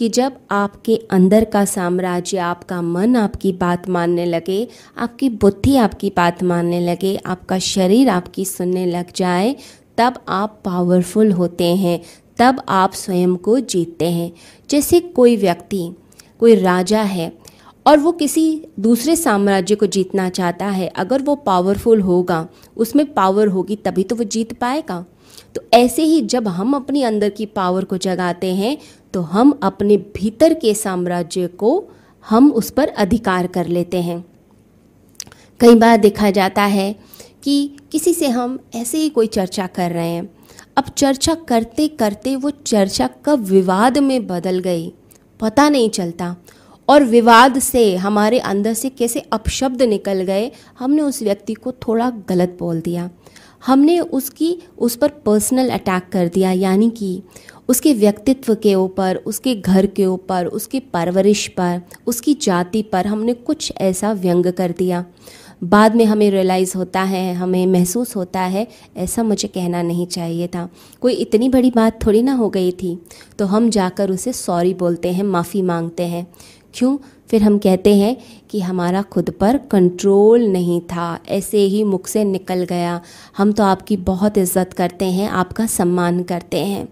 कि जब आपके अंदर का साम्राज्य, आपका मन आपकी बात मानने लगे, आपकी बुद्धि आपकी बात मानने लगे, आपका शरीर आपकी सुनने लग जाए, तब आप पावरफुल होते हैं, तब आप स्वयं को जीतते हैं। जैसे कोई व्यक्ति, कोई राजा है और वो किसी दूसरे साम्राज्य को जीतना चाहता है। अगर वो पावरफुल होगा, उसमें पावर होगी, तभी तो वो जीत पाएगा। तो ऐसे ही जब हम अपनी अंदर की पावर को जगाते हैं तो हम अपने भीतर के साम्राज्य को हम उस पर अधिकार कर लेते हैं। कई बार देखा जाता है कि किसी से हम ऐसे ही कोई चर्चा कर रहे हैं। अब चर्चा करते करते वो चर्चा कब विवाद में बदल गई। पता नहीं चलता। और विवाद से हमारे अंदर से कैसे अपशब्द निकल गए, हमने उस व्यक्ति को थोड़ा गलत बोल दिया। हमने उसकी, उस पर पर्सनल अटैक कर दिया, यानी कि उसके व्यक्तित्व के ऊपर, उसके घर के ऊपर, उसकी परवरिश पर, उसकी जाति पर हमने कुछ ऐसा व्यंग कर दिया। बाद में हमें रियलाइज़ होता है, हमें महसूस होता है, ऐसा मुझे कहना नहीं चाहिए था। कोई इतनी बड़ी बात थोड़ी ना हो गई थी। तो हम जाकर उसे सॉरी बोलते हैं, माफ़ी मांगते हैं। क्यों? फिर हम कहते हैं कि हमारा खुद पर कंट्रोल नहीं था। ऐसे ही मुख से निकल गया। हम तो आपकी बहुत इज़्ज़त करते हैं, आपका सम्मान करते हैं।